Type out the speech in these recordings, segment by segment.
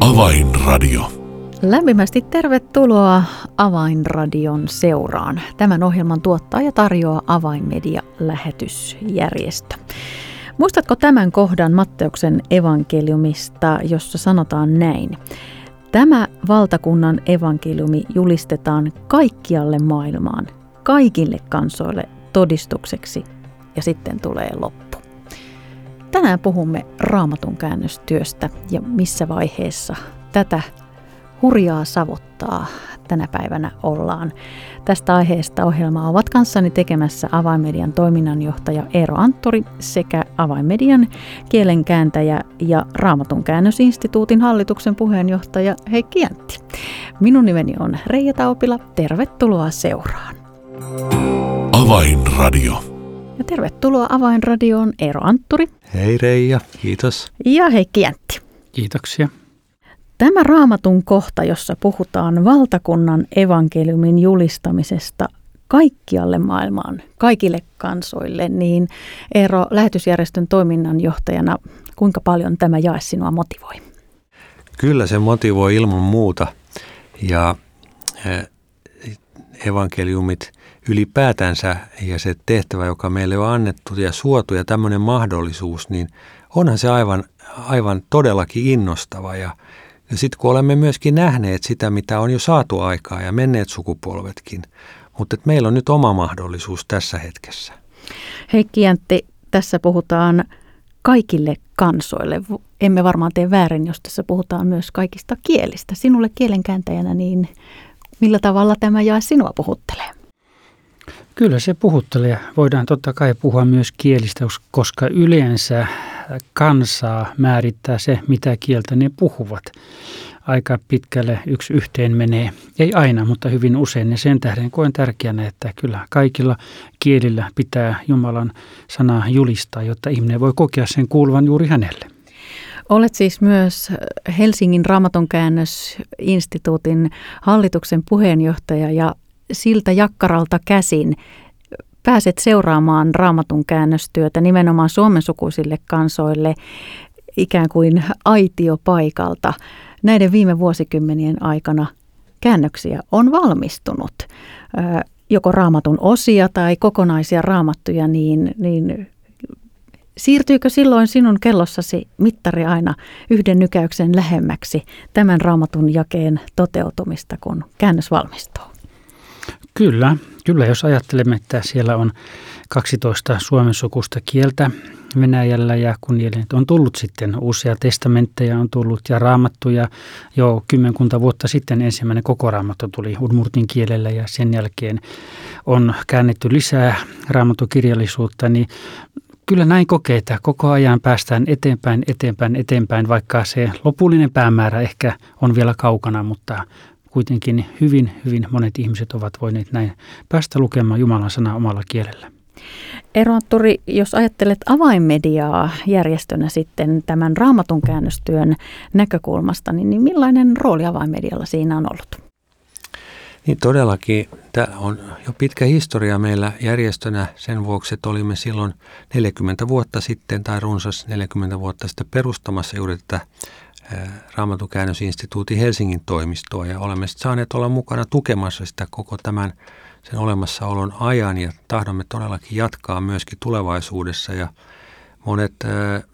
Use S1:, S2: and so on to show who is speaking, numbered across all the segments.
S1: Avainradio.
S2: Lämpimästi tervetuloa Avainradion seuraan. Tämän ohjelman tuottaa ja tarjoaa Avainmedia-lähetysjärjestö. Muistatko tämän kohdan Matteuksen evankeliumista, jossa sanotaan näin? Tämä valtakunnan evankeliumi julistetaan kaikkialle maailmaan, kaikille kansoille todistukseksi ja sitten tulee loppu. Tänään puhumme raamatun käännöstyöstä ja missä vaiheessa tätä hurjaa savottaa tänä päivänä ollaan. Tästä aiheesta ohjelmaa ovat kanssani tekemässä Avainmedian toiminnanjohtaja Eero Anttori sekä Avainmedian kielenkääntäjä ja Raamatun käännösinstituutin hallituksen puheenjohtaja Heikki Jäntti. Minun nimeni on Reija Taupila. Tervetuloa seuraan.
S1: Avainradio.
S2: Ja tervetuloa Avainradioon Eero Antturi.
S3: Hei Reija, kiitos.
S2: Ja Heikki Jäntti.
S4: Kiitoksia.
S2: Tämä raamatun kohta, jossa puhutaan valtakunnan evankeliumin julistamisesta kaikkialle maailmaan, kaikille kansoille, niin Eero lähetysjärjestön toiminnanjohtajana, kuinka paljon tämä jae sinua motivoi?
S3: Kyllä se motivoi ilman muuta ja eh, evankeliumit ylipäätänsä ja se tehtävä, joka meille on annettu ja suotu ja tämmöinen mahdollisuus, niin onhan se aivan, aivan todellakin innostava ja ja sitten kun olemme myöskin nähneet sitä, mitä on jo saatu aikaa ja menneet sukupolvetkin, mutta että meillä on nyt oma mahdollisuus tässä hetkessä.
S2: Heikki Jäntti, tässä puhutaan kaikille kansoille. Emme varmaan tee väärin, jos tässä puhutaan myös kaikista kielistä. Sinulle kielenkääntäjänä, niin millä tavalla tämä jää sinua puhuttelee?
S4: Kyllä se puhuttelee. Voidaan totta kai puhua myös kielistä, koska yleensä kansaa määrittää se, mitä kieltä ne puhuvat. Aika pitkälle yksi yhteen menee. Ei aina, mutta hyvin usein. Ja sen tähden koen tärkeänä, että kyllä kaikilla kielillä pitää Jumalan sanaa julistaa, jotta ihminen voi kokea sen kuuluvan juuri hänelle.
S2: Olet siis myös Helsingin Raamatonkäännösinstituutin hallituksen puheenjohtaja ja siltä jakkaralta käsin pääset seuraamaan raamatun käännöstyötä nimenomaan suomensukuisille kansoille ikään kuin aitiopaikalta. Näiden viime vuosikymmenien aikana käännöksiä on valmistunut. Joko raamatun osia tai kokonaisia raamattuja, niin, niin siirtyykö silloin sinun kellossasi mittari aina yhden nykäyksen lähemmäksi tämän raamatun jakeen toteutumista, kun käännös valmistuu?
S4: Kyllä, kyllä jos ajattelemme, että siellä on 12 suomen sukusta kieltä Venäjällä ja kun niille on tullut sitten uusia testamentteja on tullut ja raamattuja. Jo kymmenkunta vuotta sitten ensimmäinen koko raamattu tuli udmurtin kielellä ja sen jälkeen on käännetty lisää raamattukirjallisuutta, niin kyllä näin kokee, että koko ajan päästään eteenpäin, eteenpäin, eteenpäin, vaikka se lopullinen päämäärä ehkä on vielä kaukana, mutta kuitenkin hyvin, hyvin monet ihmiset ovat voineet näin päästä lukemaan Jumalan sanaa omalla kielellä.
S2: Eero Anttori, jos ajattelet avainmediaa järjestönä sitten tämän raamatun käännöstyön näkökulmasta, niin, niin millainen rooli avainmedialla siinä on ollut?
S3: Niin todellakin, tämä on jo pitkä historia meillä järjestönä sen vuoksi, että olimme silloin 40 vuotta sitten tai runsas 40 vuotta sitten perustamassa juuri tätä Raamatukäännösinstituutin Helsingin toimistoa ja olemme saaneet olla mukana tukemassa sitä koko tämän sen olemassaolon ajan ja tahdomme todellakin jatkaa myöskin tulevaisuudessa ja monet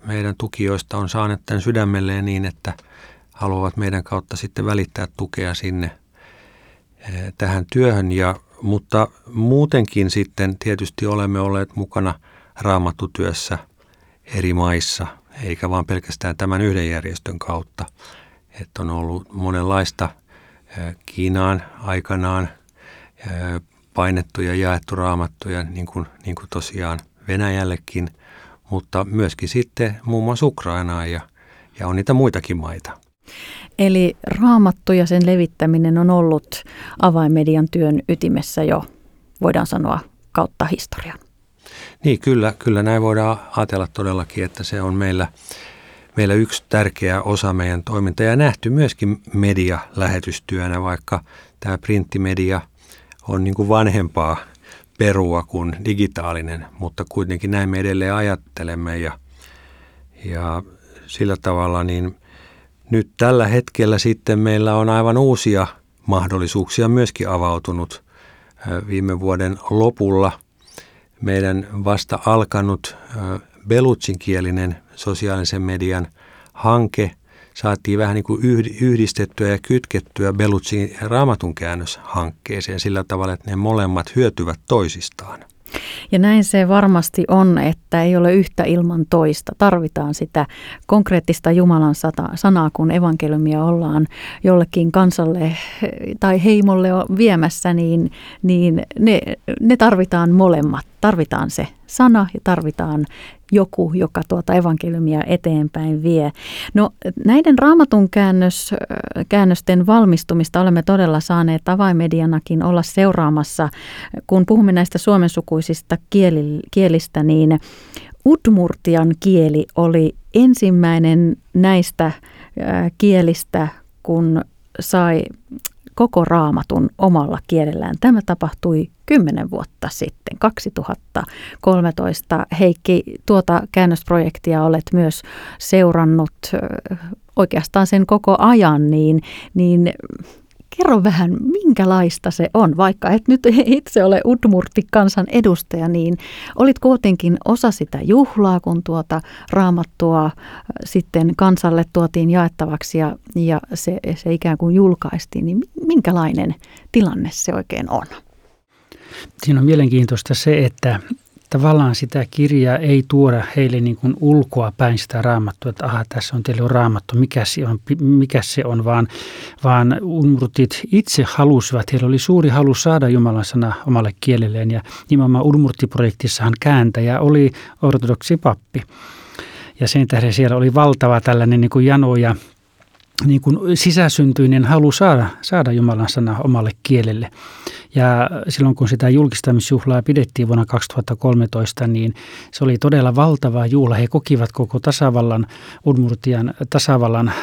S3: meidän tukijoista on saaneet tämän sydämelleen niin, että haluavat meidän kautta sitten välittää tukea sinne tähän työhön. Ja, mutta muutenkin sitten tietysti olemme olleet mukana raamattutyössä eri maissa – eikä vaan pelkästään tämän yhden järjestön kautta. Että on ollut monenlaista Kiinaan aikanaan painettu ja jaettu raamattuja, niin kuin, niin kuin tosiaan Venäjällekin, mutta myöskin sitten muun muassa Ukrainaan ja, ja on niitä muitakin maita.
S2: Eli raamattu ja sen levittäminen on ollut avainmedian työn ytimessä jo, voidaan sanoa, kautta historian.
S3: Niin, kyllä, kyllä näin voidaan ajatella todellakin, että se on meillä, meillä yksi tärkeä osa meidän toimintaa ja nähty myöskin media-lähetystyönä, vaikka tämä printtimedia on niin kuin vanhempaa perua kuin digitaalinen, mutta kuitenkin näin me edelleen ajattelemme ja, ja sillä tavalla niin nyt tällä hetkellä sitten meillä on aivan uusia mahdollisuuksia myöskin avautunut viime vuoden lopulla meidän vasta alkanut belutsinkielinen sosiaalisen median hanke saatiin vähän niin kuin yhdistettyä ja kytkettyä Belutsin raamatun käännöshankkeeseen sillä tavalla, että ne molemmat hyötyvät toisistaan.
S2: Ja näin se varmasti on, että ei ole yhtä ilman toista. Tarvitaan sitä konkreettista Jumalan sanaa, kun evankeliumia ollaan jollekin kansalle tai heimolle viemässä, niin, niin ne, ne tarvitaan molemmat. Tarvitaan se sana ja tarvitaan joku, joka tuota evankeliumia eteenpäin vie. No näiden raamatun käännös, käännösten valmistumista olemme todella saaneet avaimedianakin olla seuraamassa. Kun puhumme näistä suomensukuisista kieli, kielistä, niin Udmurtian kieli oli ensimmäinen näistä kielistä, kun sai koko raamatun omalla kielellään. Tämä tapahtui kymmenen vuotta sitten, 2013. Heikki, tuota käännösprojektia olet myös seurannut oikeastaan sen koko ajan, niin, niin Kerro vähän, minkälaista se on, vaikka et nyt itse ole Udmurti-kansan edustaja, niin olit kuitenkin osa sitä juhlaa, kun tuota raamattua äh, sitten kansalle tuotiin jaettavaksi ja, ja se, se ikään kuin julkaistiin, niin minkälainen tilanne se oikein on?
S4: Siinä on mielenkiintoista se, että tavallaan sitä kirjaa ei tuoda heille niin kuin ulkoa päin sitä raamattua, että aha, tässä on teille raamattu, mikä se on, mikä se on vaan, vaan urmurtit itse halusivat, heillä oli suuri halu saada Jumalan sana omalle kielelleen ja nimenomaan urmurtiprojektissahan kääntäjä oli ortodoksi pappi. Ja sen tähden siellä oli valtava tällainen niin kuin jano ja niin kuin sisäsyntyinen halu saada, saada Jumalan sana omalle kielelle. Ja silloin kun sitä julkistamisjuhlaa pidettiin vuonna 2013, niin se oli todella valtava juhla. He kokivat koko tasavallan, Udmurtian tasavallan äh,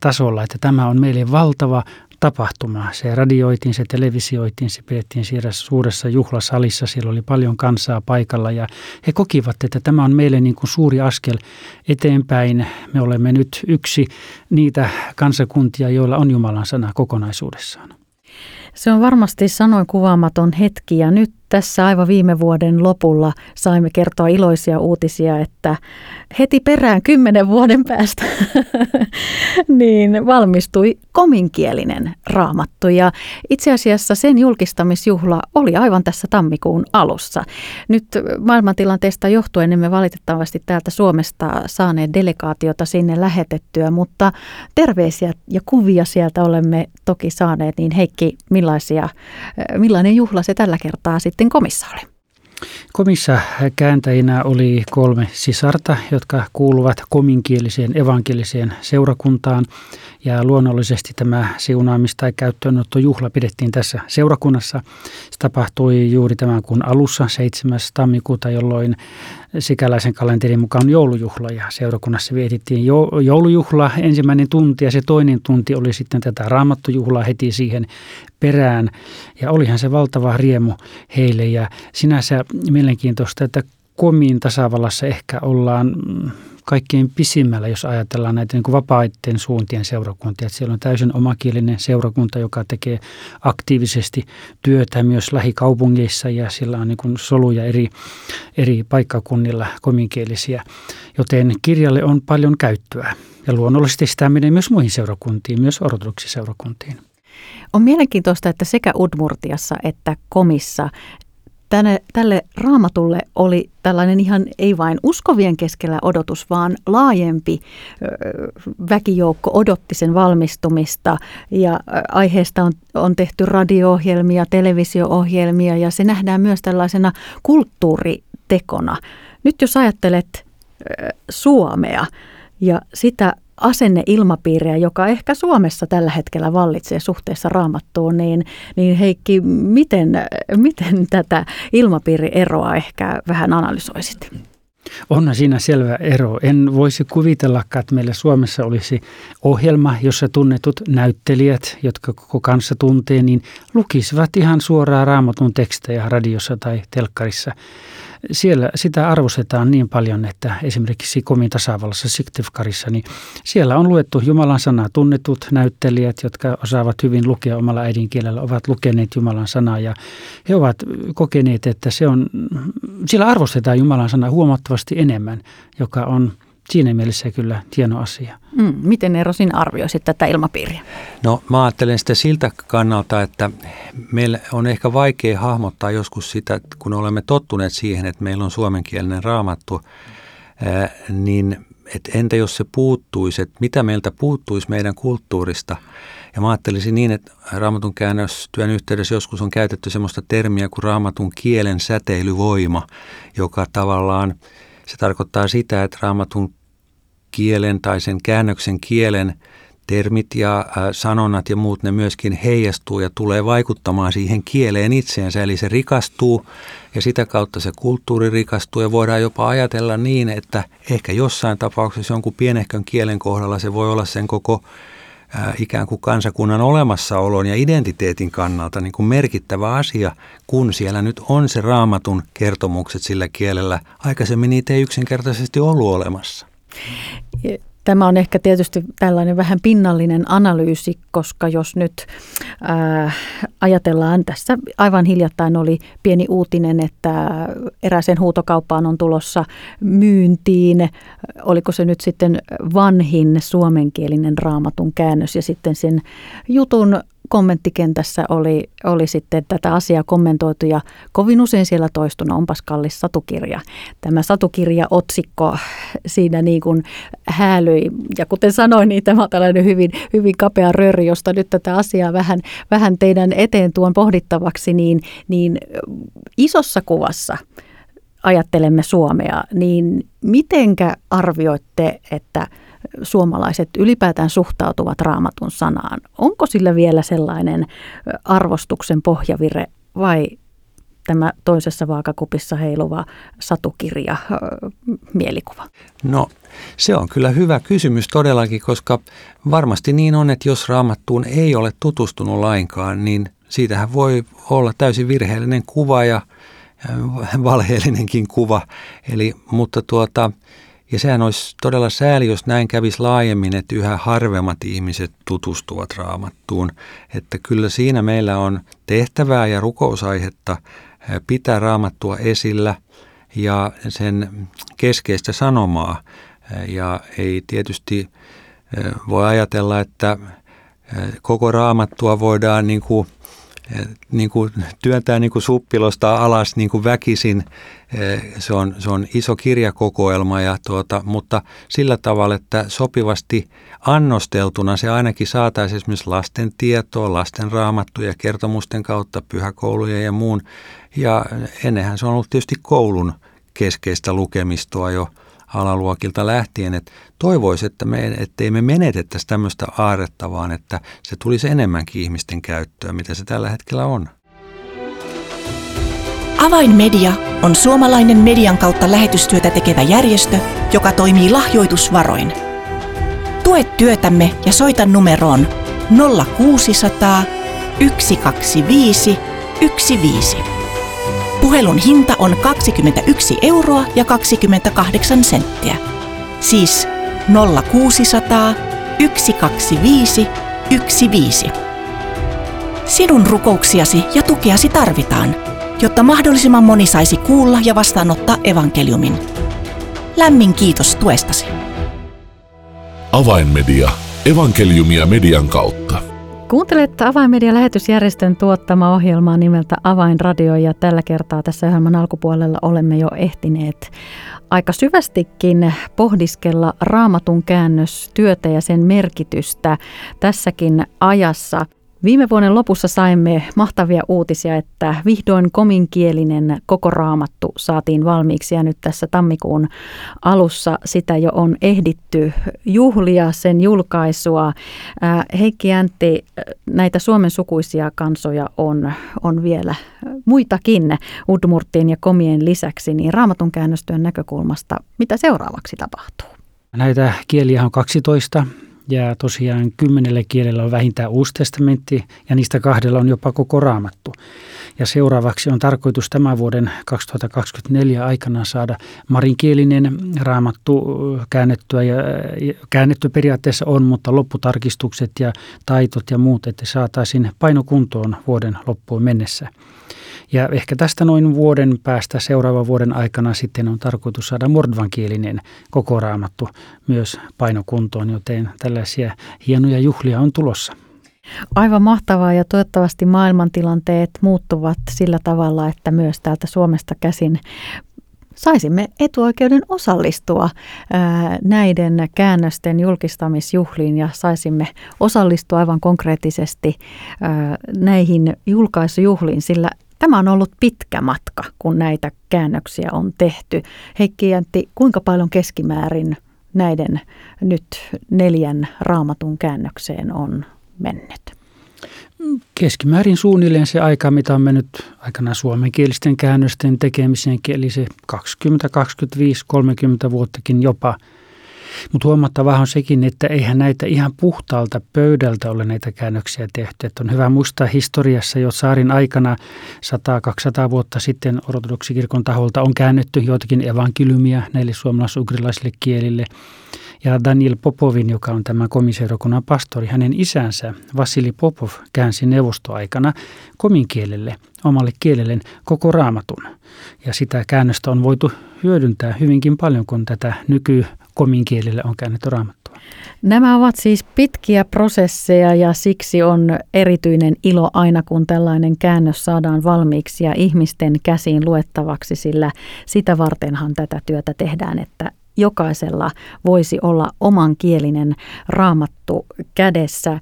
S4: tasolla, että tämä on meille valtava tapahtuma. Se radioitiin, se televisioitiin, se pidettiin siellä suuressa juhlasalissa, siellä oli paljon kansaa paikalla ja he kokivat, että tämä on meille niin kuin suuri askel eteenpäin. Me olemme nyt yksi niitä kansakuntia, joilla on Jumalan sana kokonaisuudessaan.
S2: Se on varmasti sanoin kuvaamaton hetki ja nyt tässä aivan viime vuoden lopulla saimme kertoa iloisia uutisia, että heti perään kymmenen vuoden päästä niin valmistui kominkielinen raamattu. Ja itse asiassa sen julkistamisjuhla oli aivan tässä tammikuun alussa. Nyt maailmantilanteesta johtuen emme valitettavasti täältä Suomesta saaneet delegaatiota sinne lähetettyä, mutta terveisiä ja kuvia sieltä olemme toki saaneet. Niin Heikki, millaisia, millainen juhla se tällä kertaa sitten sitten komissa oli?
S4: Komissa kääntäjinä oli kolme sisarta, jotka kuuluvat kominkieliseen evankeliseen seurakuntaan. Ja luonnollisesti tämä siunaamis- tai käyttöönottojuhla pidettiin tässä seurakunnassa. Se tapahtui juuri tämän kuun alussa 7. tammikuuta, jolloin sikäläisen kalenterin mukaan joulujuhla ja seurakunnassa vietittiin joulujuhla ensimmäinen tunti ja se toinen tunti oli sitten tätä raamattujuhlaa heti siihen perään ja olihan se valtava riemu heille ja sinänsä mielenkiintoista, että Komin tasavallassa ehkä ollaan kaikkein pisimmällä, jos ajatellaan näitä niin kuin vapaiden suuntien seurakuntia. Että siellä on täysin omakielinen seurakunta, joka tekee aktiivisesti työtä myös lähikaupungeissa ja sillä on niin kuin soluja eri, eri paikkakunnilla kominkielisiä. Joten kirjalle on paljon käyttöä ja luonnollisesti sitä menee myös muihin seurakuntiin, myös ortodoksiseurakuntiin.
S2: On mielenkiintoista, että sekä Udmurtiassa että Komissa tänne, tälle raamatulle oli tällainen ihan ei vain uskovien keskellä odotus, vaan laajempi väkijoukko odotti sen valmistumista ja aiheesta on, on tehty radio-ohjelmia, televisio-ohjelmia ja se nähdään myös tällaisena kulttuuritekona. Nyt jos ajattelet Suomea ja sitä asenneilmapiiriä, joka ehkä Suomessa tällä hetkellä vallitsee suhteessa raamattuun, niin, niin Heikki, miten, miten tätä ilmapiirieroa ehkä vähän analysoisit?
S4: On siinä selvä ero. En voisi kuvitellakaan, että meillä Suomessa olisi ohjelma, jossa tunnetut näyttelijät, jotka koko kanssa tuntee, niin lukisivat ihan suoraan raamatun tekstejä radiossa tai telkkarissa siellä sitä arvostetaan niin paljon, että esimerkiksi Komin tasavallassa Siktifkarissa, niin siellä on luettu Jumalan sanaa. Tunnetut näyttelijät, jotka osaavat hyvin lukea omalla äidinkielellä, ovat lukeneet Jumalan sanaa ja he ovat kokeneet, että se on, siellä arvostetaan Jumalan sanaa huomattavasti enemmän, joka on – siinä mielessä kyllä hieno asia.
S2: Mm, miten Erosin arvioisit tätä ilmapiiriä?
S3: No mä ajattelen sitä siltä kannalta, että meillä on ehkä vaikea hahmottaa joskus sitä, kun olemme tottuneet siihen, että meillä on suomenkielinen raamattu, niin että entä jos se puuttuisi, että mitä meiltä puuttuisi meidän kulttuurista. Ja mä ajattelisin niin, että raamatun käännöstyön yhteydessä joskus on käytetty semmoista termiä kuin raamatun kielen säteilyvoima, joka tavallaan – se tarkoittaa sitä, että raamatun kielen tai sen käännöksen kielen termit ja sanonnat ja muut, ne myöskin heijastuu ja tulee vaikuttamaan siihen kieleen itseensä. Eli se rikastuu ja sitä kautta se kulttuuri rikastuu ja voidaan jopa ajatella niin, että ehkä jossain tapauksessa jonkun pienehkön kielen kohdalla se voi olla sen koko ikään kuin kansakunnan olemassaolon ja identiteetin kannalta niin kuin merkittävä asia, kun siellä nyt on se raamatun kertomukset sillä kielellä. Aikaisemmin niitä ei yksinkertaisesti ollut olemassa.
S2: Tämä on ehkä tietysti tällainen vähän pinnallinen analyysi, koska jos nyt äh, ajatellaan, tässä aivan hiljattain oli pieni uutinen, että eräisen huutokauppaan on tulossa myyntiin, oliko se nyt sitten vanhin suomenkielinen raamatun käännös ja sitten sen jutun kommenttikentässä oli, oli sitten tätä asiaa kommentoitu ja kovin usein siellä toistuna onpas kallis satukirja. Tämä satukirja-otsikko siinä niin kuin häälyi ja kuten sanoin, niin tämä on tällainen hyvin, hyvin kapea rööri, josta nyt tätä asiaa vähän, vähän teidän eteen tuon pohdittavaksi, niin, niin isossa kuvassa ajattelemme Suomea, niin mitenkä arvioitte, että – suomalaiset ylipäätään suhtautuvat raamatun sanaan. Onko sillä vielä sellainen arvostuksen pohjavire vai tämä toisessa vaakakupissa heiluva satukirja mielikuva?
S3: No se on kyllä hyvä kysymys todellakin, koska varmasti niin on, että jos raamattuun ei ole tutustunut lainkaan, niin siitähän voi olla täysin virheellinen kuva ja valheellinenkin kuva. Eli, mutta tuota, ja sehän olisi todella sääli, jos näin kävisi laajemmin, että yhä harvemmat ihmiset tutustuvat raamattuun. Että kyllä siinä meillä on tehtävää ja rukousaihetta pitää raamattua esillä ja sen keskeistä sanomaa. Ja ei tietysti voi ajatella, että koko raamattua voidaan niin kuin niin kuin työntää niin kuin suppilosta alas niin kuin väkisin. Se on, se on iso kirjakokoelma, ja tuota, mutta sillä tavalla, että sopivasti annosteltuna se ainakin saataisiin esimerkiksi lasten tietoa, lasten raamattuja kertomusten kautta, pyhäkouluja ja muun. Ja ennenhän se on ollut tietysti koulun keskeistä lukemistoa jo – alaluokilta lähtien, että toivoisi, että me, ettei me menetettäisi tämmöistä aaretta, vaan että se tulisi enemmänkin ihmisten käyttöön, mitä se tällä hetkellä on.
S1: Avainmedia on suomalainen median kautta lähetystyötä tekevä järjestö, joka toimii lahjoitusvaroin. Tue työtämme ja soita numeroon 0600 125 15. Puhelun hinta on 21 euroa ja 28 senttiä. Siis 0600 125 15. Sinun rukouksiasi ja tukeasi tarvitaan, jotta mahdollisimman moni saisi kuulla ja vastaanottaa evankeliumin. Lämmin kiitos tuestasi.
S5: Avainmedia. Evankeliumia median kautta.
S2: Kuuntelet Avainmedia-lähetysjärjestön tuottama ohjelmaa nimeltä Avainradio ja tällä kertaa tässä ohjelman alkupuolella olemme jo ehtineet aika syvästikin pohdiskella raamatun käännöstyötä ja sen merkitystä tässäkin ajassa. Viime vuoden lopussa saimme mahtavia uutisia, että vihdoin kominkielinen koko raamattu saatiin valmiiksi ja nyt tässä tammikuun alussa sitä jo on ehditty juhlia sen julkaisua. Heikki Jäntti, näitä Suomen sukuisia kansoja on, on vielä muitakin Udmurtin ja komien lisäksi, niin raamatun käännöstyön näkökulmasta, mitä seuraavaksi tapahtuu?
S4: Näitä kieliä on 12 ja tosiaan kymmenellä kielellä on vähintään uusi testamentti ja niistä kahdella on jopa koko raamattu. Ja seuraavaksi on tarkoitus tämän vuoden 2024 aikana saada marinkielinen raamattu käännettyä. Ja, käännetty periaatteessa on, mutta lopputarkistukset ja taitot ja muut, että saataisiin painokuntoon vuoden loppuun mennessä. Ja ehkä tästä noin vuoden päästä seuraavan vuoden aikana sitten on tarkoitus saada mordvankielinen koko raamattu myös painokuntoon, joten tällaisia hienoja juhlia on tulossa.
S2: Aivan mahtavaa ja toivottavasti maailmantilanteet muuttuvat sillä tavalla, että myös täältä Suomesta käsin saisimme etuoikeuden osallistua näiden käännösten julkistamisjuhliin ja saisimme osallistua aivan konkreettisesti näihin julkaisujuhliin, sillä Tämä on ollut pitkä matka, kun näitä käännöksiä on tehty. Heikki Jäntti, kuinka paljon keskimäärin näiden nyt neljän raamatun käännökseen on mennyt?
S4: Keskimäärin suunnilleen se aika, mitä on mennyt aikana suomenkielisten käännösten tekemiseen, eli se 20, 25, 30 vuottakin jopa – mutta huomattavaa on sekin, että eihän näitä ihan puhtaalta pöydältä ole näitä käännöksiä tehty. Että on hyvä muistaa historiassa jo saarin aikana 100-200 vuotta sitten ortodoksikirkon taholta on käännetty joitakin evankeliumia näille suomalais-ugrilaisille kielille. Ja Daniel Popovin, joka on tämän komiserokunnan pastori, hänen isänsä Vasili Popov käänsi neuvostoaikana komin kielelle, omalle kielelleen koko raamatun. Ja sitä käännöstä on voitu hyödyntää hyvinkin paljon, kun tätä nyky komin kielelle on käännetty raamattua.
S2: Nämä ovat siis pitkiä prosesseja ja siksi on erityinen ilo aina, kun tällainen käännös saadaan valmiiksi ja ihmisten käsiin luettavaksi, sillä sitä vartenhan tätä työtä tehdään, että jokaisella voisi olla omankielinen raamattu kädessä.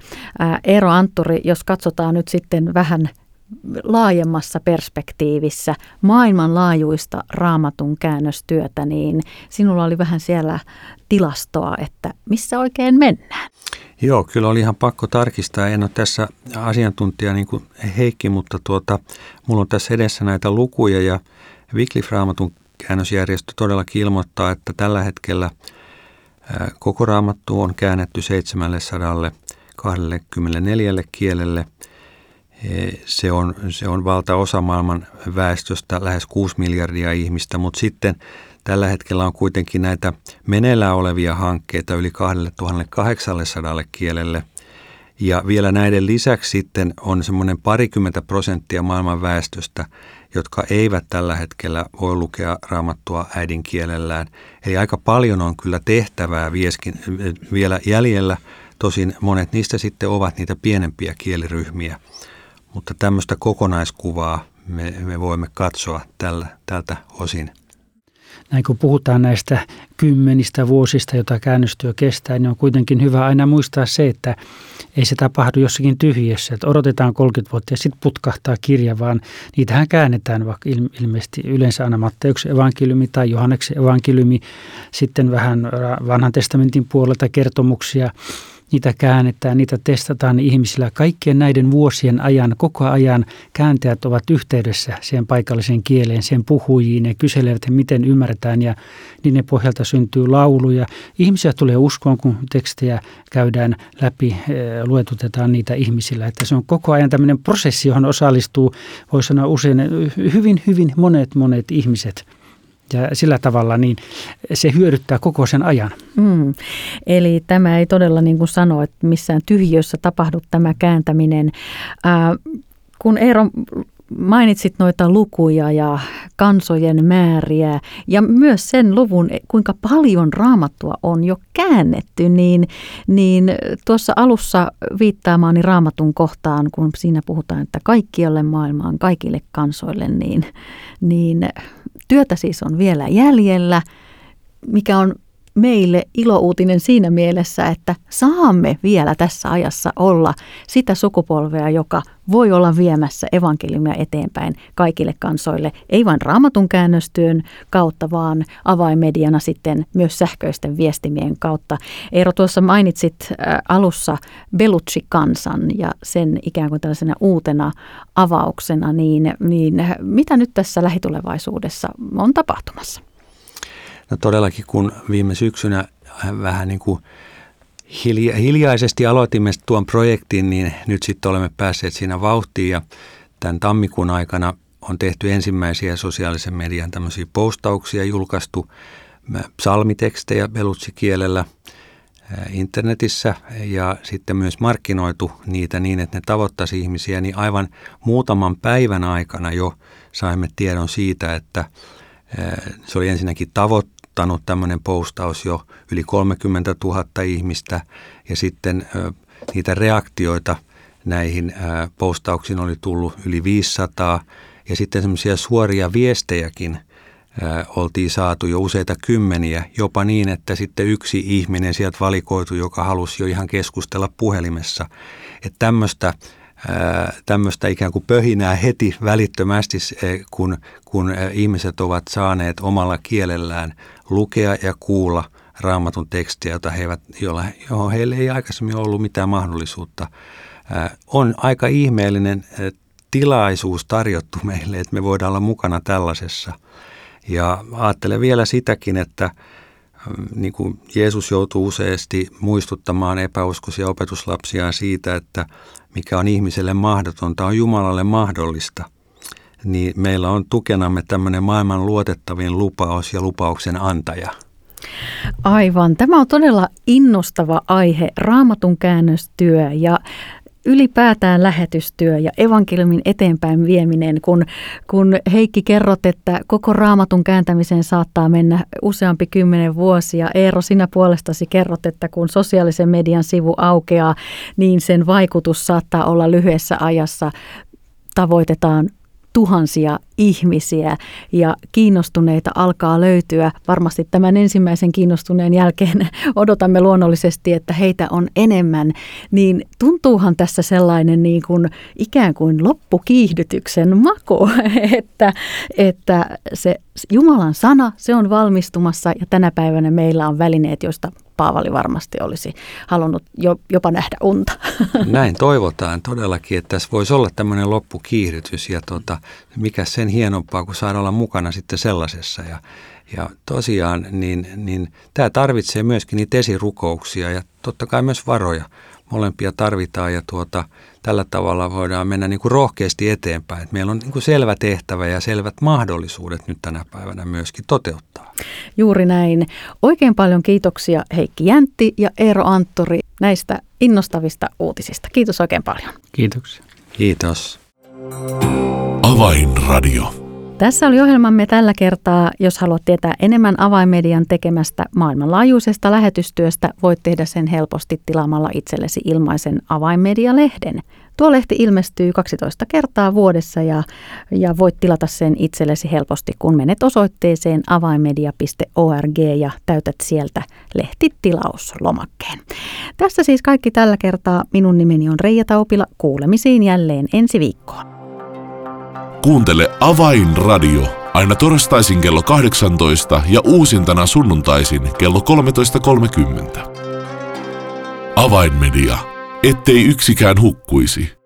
S2: Eero Antturi, jos katsotaan nyt sitten vähän laajemmassa perspektiivissä maailmanlaajuista raamatun käännöstyötä, niin sinulla oli vähän siellä tilastoa, että missä oikein mennään?
S3: Joo, kyllä oli ihan pakko tarkistaa. En ole tässä asiantuntija niin kuin Heikki, mutta tuota, mulla on tässä edessä näitä lukuja ja Wycliffe Raamatun käännösjärjestö todellakin ilmoittaa, että tällä hetkellä koko raamattu on käännetty 724 kielelle – se on, se on valtaosa maailman väestöstä, lähes 6 miljardia ihmistä, mutta sitten tällä hetkellä on kuitenkin näitä meneillään olevia hankkeita yli 2800 kielelle. Ja vielä näiden lisäksi sitten on semmoinen parikymmentä prosenttia maailman väestöstä, jotka eivät tällä hetkellä voi lukea raamattua äidinkielellään. Eli aika paljon on kyllä tehtävää vieskin, vielä jäljellä, tosin monet niistä sitten ovat niitä pienempiä kieliryhmiä. Mutta tämmöistä kokonaiskuvaa me, me voimme katsoa tällä, tältä osin.
S4: Näin kun puhutaan näistä kymmenistä vuosista, jota käännöstyö kestää, niin on kuitenkin hyvä aina muistaa se, että ei se tapahdu jossakin tyhjiössä, että odotetaan 30 vuotta ja sitten putkahtaa kirja, vaan niitähän käännetään vaikka ilmeisesti yleensä aina Matteuksen evankeliumi tai Johanneksen evankeliumi, sitten vähän vanhan testamentin puolelta kertomuksia – niitä käännetään, niitä testataan ihmisillä. Kaikkien näiden vuosien ajan, koko ajan kääntäjät ovat yhteydessä siihen paikalliseen kieleen, sen puhujiin ja kyselevät, miten ymmärretään ja niiden pohjalta syntyy lauluja. Ihmisiä tulee uskoon, kun tekstejä käydään läpi, eh, luetutetaan niitä ihmisillä. Että se on koko ajan tämmöinen prosessi, johon osallistuu, voi sanoa usein hyvin, hyvin monet, monet ihmiset – ja sillä tavalla niin se hyödyttää koko sen ajan. Mm.
S2: Eli tämä ei todella niin kuin sano, että missään tyhjössä tapahdu tämä kääntäminen. Äh, kun Eero mainitsit noita lukuja ja kansojen määriä ja myös sen luvun, kuinka paljon raamattua on jo käännetty, niin, niin tuossa alussa viittaamaani raamatun kohtaan, kun siinä puhutaan, että kaikkialle maailmaan, kaikille kansoille, niin, niin työtä siis on vielä jäljellä, mikä on meille ilouutinen siinä mielessä, että saamme vielä tässä ajassa olla sitä sukupolvea, joka voi olla viemässä evankeliumia eteenpäin kaikille kansoille, ei vain raamatun käännöstyön kautta, vaan avaimediana sitten myös sähköisten viestimien kautta. Eero, tuossa mainitsit alussa Belutsi-kansan ja sen ikään kuin tällaisena uutena avauksena, niin, niin mitä nyt tässä lähitulevaisuudessa on tapahtumassa?
S3: No todellakin, kun viime syksynä vähän niin kuin hilja, hiljaisesti aloitimme tuon projektin, niin nyt sitten olemme päässeet siinä vauhtiin ja tämän tammikuun aikana on tehty ensimmäisiä sosiaalisen median tämmöisiä postauksia, julkaistu psalmitekstejä belutsikielellä internetissä ja sitten myös markkinoitu niitä niin, että ne tavoittaisi ihmisiä, niin aivan muutaman päivän aikana jo saimme tiedon siitä, että se oli ensinnäkin tavoittanut tämmöinen postaus jo yli 30 000 ihmistä ja sitten niitä reaktioita näihin postauksiin oli tullut yli 500 ja sitten semmoisia suoria viestejäkin oltiin saatu jo useita kymmeniä, jopa niin, että sitten yksi ihminen sieltä valikoitu, joka halusi jo ihan keskustella puhelimessa. Että tämmöistä tämmöistä ikään kuin pöhinää heti välittömästi, kun, kun ihmiset ovat saaneet omalla kielellään lukea ja kuulla raamatun tekstiä, jota he eivät, jolla, johon heille ei aikaisemmin ollut mitään mahdollisuutta. On aika ihmeellinen tilaisuus tarjottu meille, että me voidaan olla mukana tällaisessa. Ja ajattelen vielä sitäkin, että niin kuin Jeesus joutuu useasti muistuttamaan epäuskoisia opetuslapsiaan siitä, että mikä on ihmiselle mahdotonta, on Jumalalle mahdollista. Niin meillä on tukenamme tämmöinen maailman luotettavin lupaus ja lupauksen antaja.
S2: Aivan. Tämä on todella innostava aihe, raamatun käännöstyö ja ylipäätään lähetystyö ja evankeliumin eteenpäin vieminen, kun, kun Heikki kerrot, että koko raamatun kääntämiseen saattaa mennä useampi kymmenen vuosia. Eero, sinä puolestasi kerrot, että kun sosiaalisen median sivu aukeaa, niin sen vaikutus saattaa olla lyhyessä ajassa tavoitetaan tuhansia ihmisiä ja kiinnostuneita alkaa löytyä. Varmasti tämän ensimmäisen kiinnostuneen jälkeen odotamme luonnollisesti, että heitä on enemmän. Niin tuntuuhan tässä sellainen niin kuin ikään kuin loppukiihdytyksen maku, että, että se Jumalan sana, se on valmistumassa ja tänä päivänä meillä on välineet, joista Paavali varmasti olisi halunnut jo, jopa nähdä unta.
S3: Näin toivotaan todellakin, että tässä voisi olla tämmöinen loppukiihdytys ja tota, mikä sen hienompaa kuin saada olla mukana sitten sellaisessa. Ja, ja tosiaan niin, niin tämä tarvitsee myöskin niitä esirukouksia ja totta kai myös varoja. Molempia tarvitaan ja tuota, tällä tavalla voidaan mennä niin kuin rohkeasti eteenpäin. Että meillä on niin kuin selvä tehtävä ja selvät mahdollisuudet nyt tänä päivänä myöskin toteuttaa.
S2: Juuri näin. Oikein paljon kiitoksia Heikki Jäntti ja Eero Anttori näistä innostavista uutisista. Kiitos oikein paljon.
S4: Kiitoksia.
S3: Kiitos.
S5: Avainradio.
S2: Tässä oli ohjelmamme tällä kertaa. Jos haluat tietää enemmän avaimedian tekemästä maailmanlaajuisesta lähetystyöstä, voit tehdä sen helposti tilaamalla itsellesi ilmaisen avainmedia-lehden. Tuo lehti ilmestyy 12 kertaa vuodessa ja, ja voit tilata sen itsellesi helposti, kun menet osoitteeseen avainmedia.org ja täytät sieltä lehtitilauslomakkeen. Tässä siis kaikki tällä kertaa. Minun nimeni on Reija Taupila. Kuulemisiin jälleen ensi viikkoon.
S5: Kuuntele Avainradio aina torstaisin kello 18 ja uusintana sunnuntaisin kello 13.30. Avainmedia, ettei yksikään hukkuisi.